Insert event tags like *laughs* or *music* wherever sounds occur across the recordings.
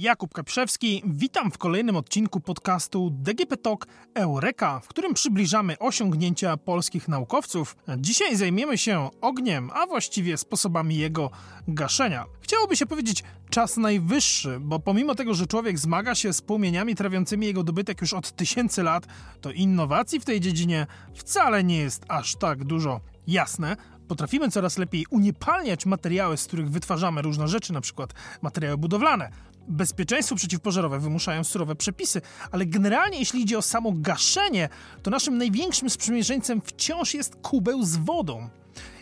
Jakub Kapiszewski, witam w kolejnym odcinku podcastu DGP Talk Eureka, w którym przybliżamy osiągnięcia polskich naukowców. Dzisiaj zajmiemy się ogniem, a właściwie sposobami jego gaszenia. Chciałoby się powiedzieć czas najwyższy, bo pomimo tego, że człowiek zmaga się z płomieniami trawiącymi jego dobytek już od tysięcy lat, to innowacji w tej dziedzinie wcale nie jest aż tak dużo. Jasne, potrafimy coraz lepiej uniepalniać materiały, z których wytwarzamy różne rzeczy, na przykład materiały budowlane. Bezpieczeństwo przeciwpożarowe wymuszają surowe przepisy, ale generalnie jeśli idzie o samo gaszenie, to naszym największym sprzymierzeńcem wciąż jest kubeł z wodą.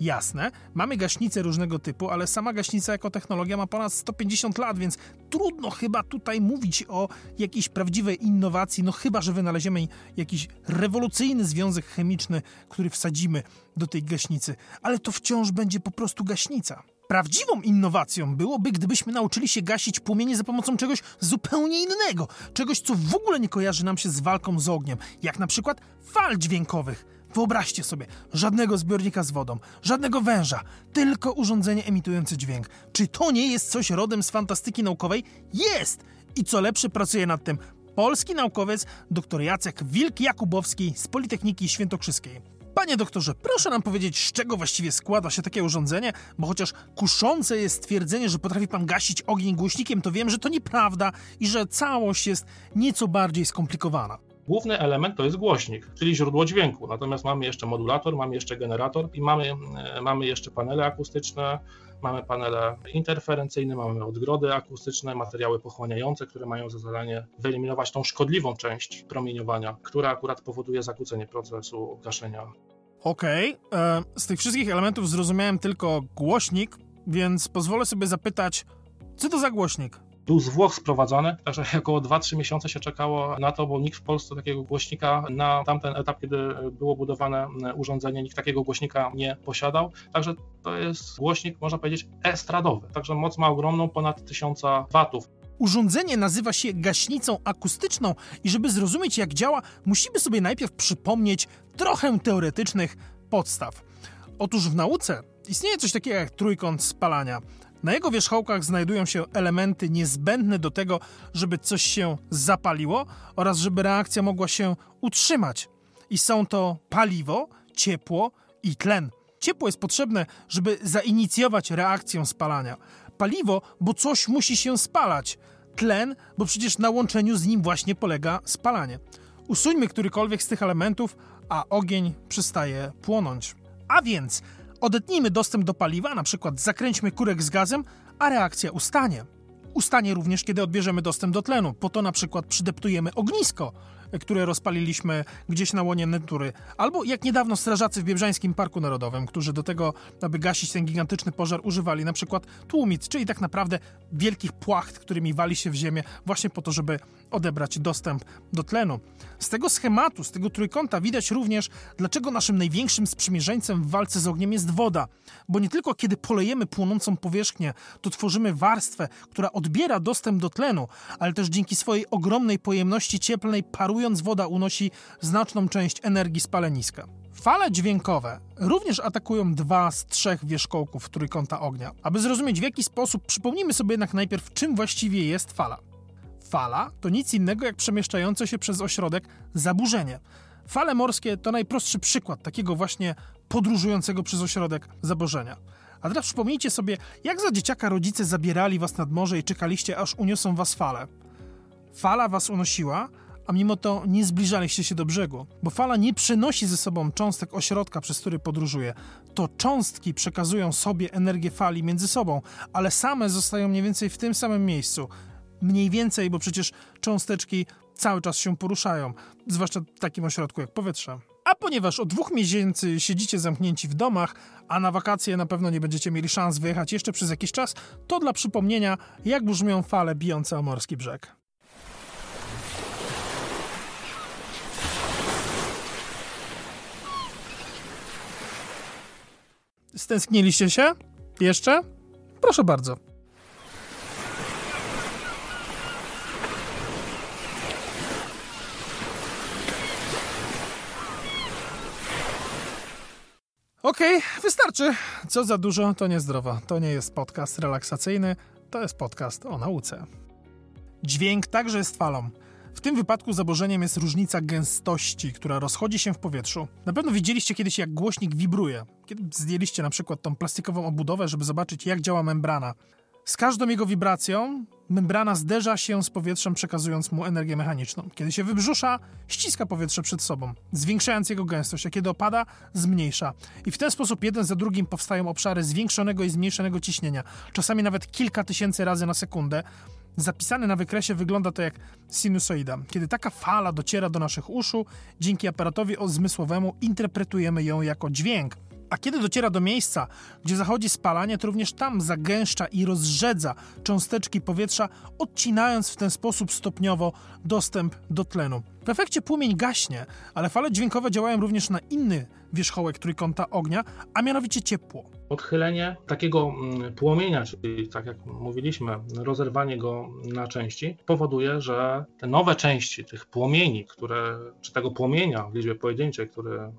Jasne, mamy gaśnice różnego typu, ale sama gaśnica jako technologia ma ponad 150 lat, więc trudno chyba tutaj mówić o jakiejś prawdziwej innowacji, no chyba, że wynaleziemy jakiś rewolucyjny związek chemiczny, który wsadzimy do tej gaśnicy, ale to wciąż będzie po prostu gaśnica. Prawdziwą innowacją byłoby, gdybyśmy nauczyli się gasić płomienie za pomocą czegoś zupełnie innego, czegoś, co w ogóle nie kojarzy nam się z walką z ogniem, jak na przykład fal dźwiękowych. Wyobraźcie sobie, żadnego zbiornika z wodą, żadnego węża, tylko urządzenie emitujące dźwięk. Czy to nie jest coś rodem z fantastyki naukowej? Jest! I co lepsze, pracuje nad tym polski naukowiec dr Jacek Wilk-Jakubowski z Politechniki Świętokrzyskiej. Panie doktorze, proszę nam powiedzieć, z czego właściwie składa się takie urządzenie, bo chociaż kuszące jest stwierdzenie, że potrafi pan gasić ogień głośnikiem, to wiem, że to nieprawda i że całość jest nieco bardziej skomplikowana. Główny element to jest głośnik, czyli źródło dźwięku. Natomiast mamy jeszcze modulator, mamy jeszcze generator i mamy, e, mamy jeszcze panele akustyczne, mamy panele interferencyjne, mamy odgrody akustyczne, materiały pochłaniające, które mają za zadanie wyeliminować tą szkodliwą część promieniowania, która akurat powoduje zakłócenie procesu gaszenia. Okej, okay. E, z tych wszystkich elementów zrozumiałem tylko głośnik, więc pozwolę sobie zapytać, co to za głośnik? Był z Włoch sprowadzony, także *laughs* około 2-3 miesiące się czekało na to, bo nikt w Polsce takiego głośnika na tamten etap, kiedy było budowane urządzenie, nikt takiego głośnika nie posiadał. Także to jest głośnik, można powiedzieć, estradowy. Także moc ma ogromną, ponad 1000 watów. Urządzenie nazywa się gaśnicą akustyczną i żeby zrozumieć jak działa, musimy sobie najpierw przypomnieć trochę teoretycznych podstaw. Otóż w nauce istnieje coś takiego jak trójkąt spalania. Na jego wierzchołkach znajdują się elementy niezbędne do tego, żeby coś się zapaliło oraz żeby reakcja mogła się utrzymać. I są to paliwo, ciepło i tlen. Ciepło jest potrzebne, żeby zainicjować reakcję spalania. Paliwo, bo coś musi się spalać. Tlen, bo przecież na łączeniu z nim właśnie polega spalanie. Usuńmy którykolwiek z tych elementów, a ogień przestaje płonąć. A więc Odetnijmy dostęp do paliwa, na przykład zakręćmy kurek z gazem, a reakcja ustanie. Ustanie również, kiedy odbierzemy dostęp do tlenu. Po to na przykład przydeptujemy ognisko, które rozpaliliśmy gdzieś na łonie natury. Albo jak niedawno strażacy w Biebrzańskim Parku Narodowym, którzy do tego, aby gasić ten gigantyczny pożar, używali na przykład tłumic, czyli tak naprawdę wielkich płacht, którymi wali się w ziemię, właśnie po to, żeby odebrać dostęp do tlenu. Z tego schematu, z tego trójkąta widać również, dlaczego naszym największym sprzymierzeńcem w walce z ogniem jest woda. Bo nie tylko kiedy polejemy płonącą powierzchnię, to tworzymy warstwę, która odbiera dostęp do tlenu, ale też dzięki swojej ogromnej pojemności cieplnej parując woda unosi znaczną część energii spaleniska. Fale dźwiękowe również atakują dwa z trzech wierzchołków trójkąta ognia. Aby zrozumieć w jaki sposób, przypomnijmy sobie jednak najpierw, czym właściwie jest fala. Fala to nic innego jak przemieszczające się przez ośrodek zaburzenie. Fale morskie to najprostszy przykład takiego właśnie podróżującego przez ośrodek zaburzenia. A teraz przypomnijcie sobie, jak za dzieciaka rodzice zabierali was nad morze i czekaliście, aż uniosą was fale. Fala was unosiła, a mimo to nie zbliżaliście się do brzegu, bo fala nie przenosi ze sobą cząstek ośrodka, przez który podróżuje. To cząstki przekazują sobie energię fali między sobą, ale same zostają mniej więcej w tym samym miejscu. Mniej więcej, bo przecież cząsteczki cały czas się poruszają, zwłaszcza w takim ośrodku jak powietrze. A ponieważ od dwóch miesięcy siedzicie zamknięci w domach, a na wakacje na pewno nie będziecie mieli szans wyjechać jeszcze przez jakiś czas, to dla przypomnienia, jak brzmią fale bijące o morski brzeg. Stęskniliście się? Jeszcze? Proszę bardzo. Okej, okay, wystarczy. Co za dużo, to niezdrowo. To nie jest podcast relaksacyjny, to jest podcast o nauce. Dźwięk także jest falą. W tym wypadku zaburzeniem jest różnica gęstości, która rozchodzi się w powietrzu. Na pewno widzieliście kiedyś, jak głośnik wibruje. Kiedy zdjęliście na przykład tą plastikową obudowę, żeby zobaczyć, jak działa membrana. Z każdą jego wibracją membrana zderza się z powietrzem, przekazując mu energię mechaniczną. Kiedy się wybrzusza, ściska powietrze przed sobą, zwiększając jego gęstość, a kiedy opada, zmniejsza. I w ten sposób jeden za drugim powstają obszary zwiększonego i zmniejszonego ciśnienia, czasami nawet kilka tysięcy razy na sekundę. Zapisane na wykresie wygląda to jak sinusoida. Kiedy taka fala dociera do naszych uszu, dzięki aparatowi zmysłowemu interpretujemy ją jako dźwięk. A kiedy dociera do miejsca, gdzie zachodzi spalanie, to również tam zagęszcza i rozrzedza cząsteczki powietrza, odcinając w ten sposób stopniowo dostęp do tlenu. W efekcie płomień gaśnie, ale fale dźwiękowe działają również na inny wierzchołek trójkąta ognia, a mianowicie ciepło. Odchylenie takiego mm, płomienia, czyli tak jak mówiliśmy, rozerwanie go na części, powoduje, że te nowe części tych płomieni, które, czy tego płomienia w liczbie pojedynczej, który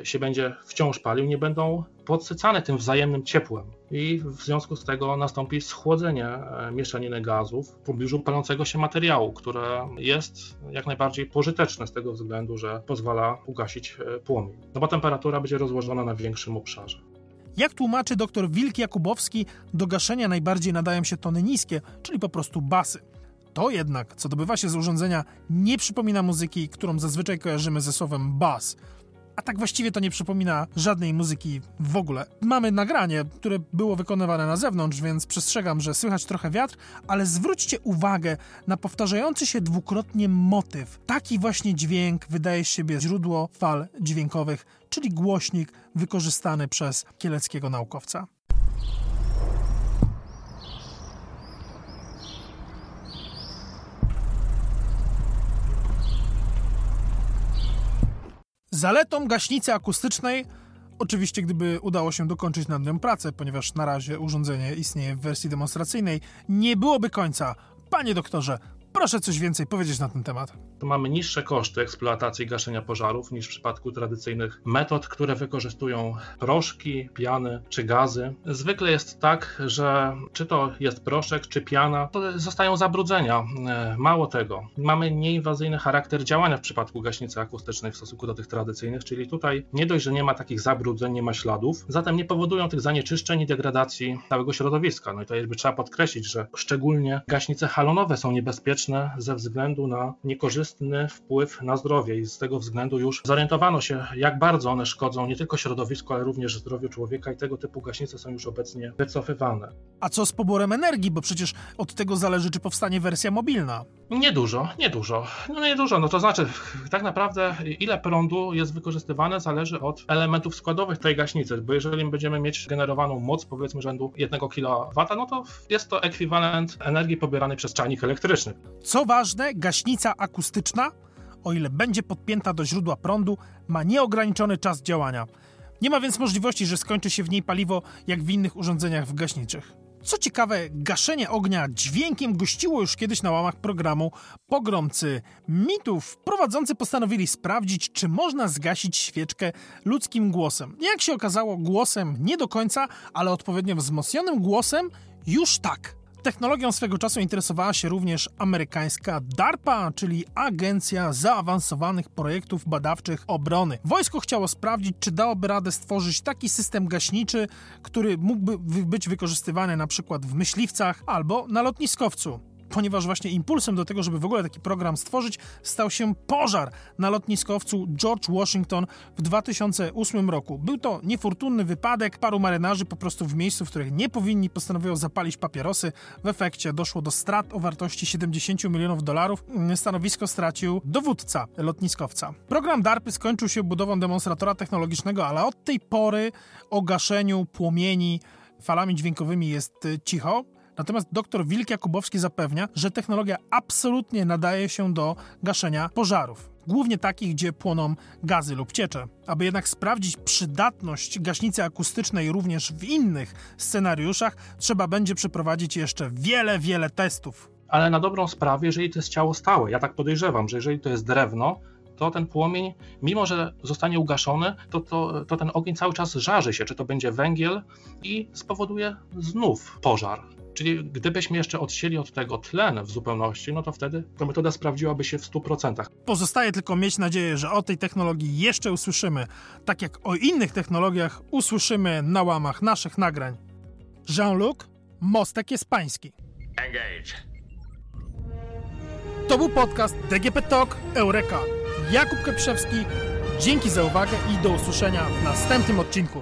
y, się będzie wciąż palił, nie będą podsycane tym wzajemnym ciepłem i w związku z tego nastąpi schłodzenie e, mieszaniny gazów w pobliżu palącego się materiału, które jest jak najbardziej pożyteczne z tego względu, że pozwala ugasić e, płomień. No bo temperatura będzie rozłożona na większym obszarze. Jak tłumaczy dr Wilk Jakubowski, do gaszenia najbardziej nadają się tony niskie, czyli po prostu basy. To jednak, co dobywa się z urządzenia, nie przypomina muzyki, którą zazwyczaj kojarzymy ze słowem bass a tak właściwie to nie przypomina żadnej muzyki w ogóle. Mamy nagranie, które było wykonywane na zewnątrz, więc przestrzegam, że słychać trochę wiatr, ale zwróćcie uwagę na powtarzający się dwukrotnie motyw. Taki właśnie dźwięk wydaje z siebie źródło fal dźwiękowych, czyli głośnik wykorzystany przez kieleckiego naukowca. Zaletą gaśnicy akustycznej, oczywiście gdyby udało się dokończyć nad nią pracę, ponieważ na razie urządzenie istnieje w wersji demonstracyjnej, nie byłoby końca. Panie doktorze, Proszę coś więcej powiedzieć na ten temat. Mamy niższe koszty eksploatacji gaszenia pożarów niż w przypadku tradycyjnych metod, które wykorzystują proszki, piany czy gazy. Zwykle jest tak, że czy to jest proszek, czy piana, to zostają zabrudzenia. E, mało tego, mamy nieinwazyjny charakter działania w przypadku gaśnicy akustycznej w stosunku do tych tradycyjnych, czyli tutaj nie dość, że nie ma takich zabrudzeń, nie ma śladów, zatem nie powodują tych zanieczyszczeń i degradacji całego środowiska. No i to jakby trzeba podkreślić, że szczególnie gaśnice halonowe są niebezpieczne ze względu na niekorzystny wpływ na zdrowie i z tego względu już zorientowano się, jak bardzo one szkodzą nie tylko środowisku, ale również zdrowiu człowieka i tego typu gaśnice są już obecnie wycofywane. A co z poborem energii, bo przecież od tego zależy, czy powstanie wersja mobilna. Niedużo, niedużo. No niedużo, no to znaczy tak naprawdę ile prądu jest wykorzystywane zależy od elementów składowych tej gaśnicy, bo jeżeli będziemy mieć generowaną moc powiedzmy rzędu 1 kW, no to jest to ekwiwalent energii pobieranej przez czajnik elektryczny. Co ważne, gaśnica akustyczna, o ile będzie podpięta do źródła prądu, ma nieograniczony czas działania. Nie ma więc możliwości, że skończy się w niej paliwo jak w innych urządzeniach gaśniczych. Co ciekawe, gaszenie ognia dźwiękiem gościło już kiedyś na łamach programu Pogromcy Mitów. Prowadzący postanowili sprawdzić, czy można zgasić świeczkę ludzkim głosem. Jak się okazało, głosem nie do końca, ale odpowiednio wzmocnionym głosem już tak. Technologią swego czasu interesowała się również amerykańska DARPA, czyli Agencja Zaawansowanych Projektów Badawczych Obrony. Wojsko chciało sprawdzić, czy dałoby radę stworzyć taki system gaśniczy, który mógłby być wykorzystywany na przykład w myśliwcach albo na lotniskowcu ponieważ właśnie impulsem do tego, żeby w ogóle taki program stworzyć, stał się pożar na lotniskowcu George Washington w 2008 roku. Był to niefortunny wypadek, paru marynarzy po prostu w miejscu, w których nie powinni postanowiło zapalić papierosy. W efekcie doszło do strat o wartości 70 milionów dolarów. Stanowisko stracił dowódca lotniskowca. Program DARPy skończył się budową demonstratora technologicznego, ale od tej pory o gaszeniu płomieni falami dźwiękowymi jest cicho. Natomiast dr Wilk Jakubowski zapewnia, że technologia absolutnie nadaje się do gaszenia pożarów. Głównie takich, gdzie płoną gazy lub ciecze. Aby jednak sprawdzić przydatność gaśnicy akustycznej również w innych scenariuszach, trzeba będzie przeprowadzić jeszcze wiele, wiele testów. Ale na dobrą sprawę, jeżeli to jest ciało stałe, ja tak podejrzewam, że jeżeli to jest drewno, to ten płomień, mimo że zostanie ugaszony, to, to, to ten ogień cały czas żarzy się, czy to będzie węgiel i spowoduje znów pożar. Czyli gdybyśmy jeszcze odcięli od tego tlen w zupełności, no to wtedy ta metoda sprawdziłaby się w 100%. Pozostaje tylko mieć nadzieję, że o tej technologii jeszcze usłyszymy, tak jak o innych technologiach usłyszymy na łamach naszych nagrań. Jean-Luc, mostek jest pański. Engage. To był podcast DGP Talk Eureka. Jakub Keprzewski, dzięki za uwagę i do usłyszenia w następnym odcinku.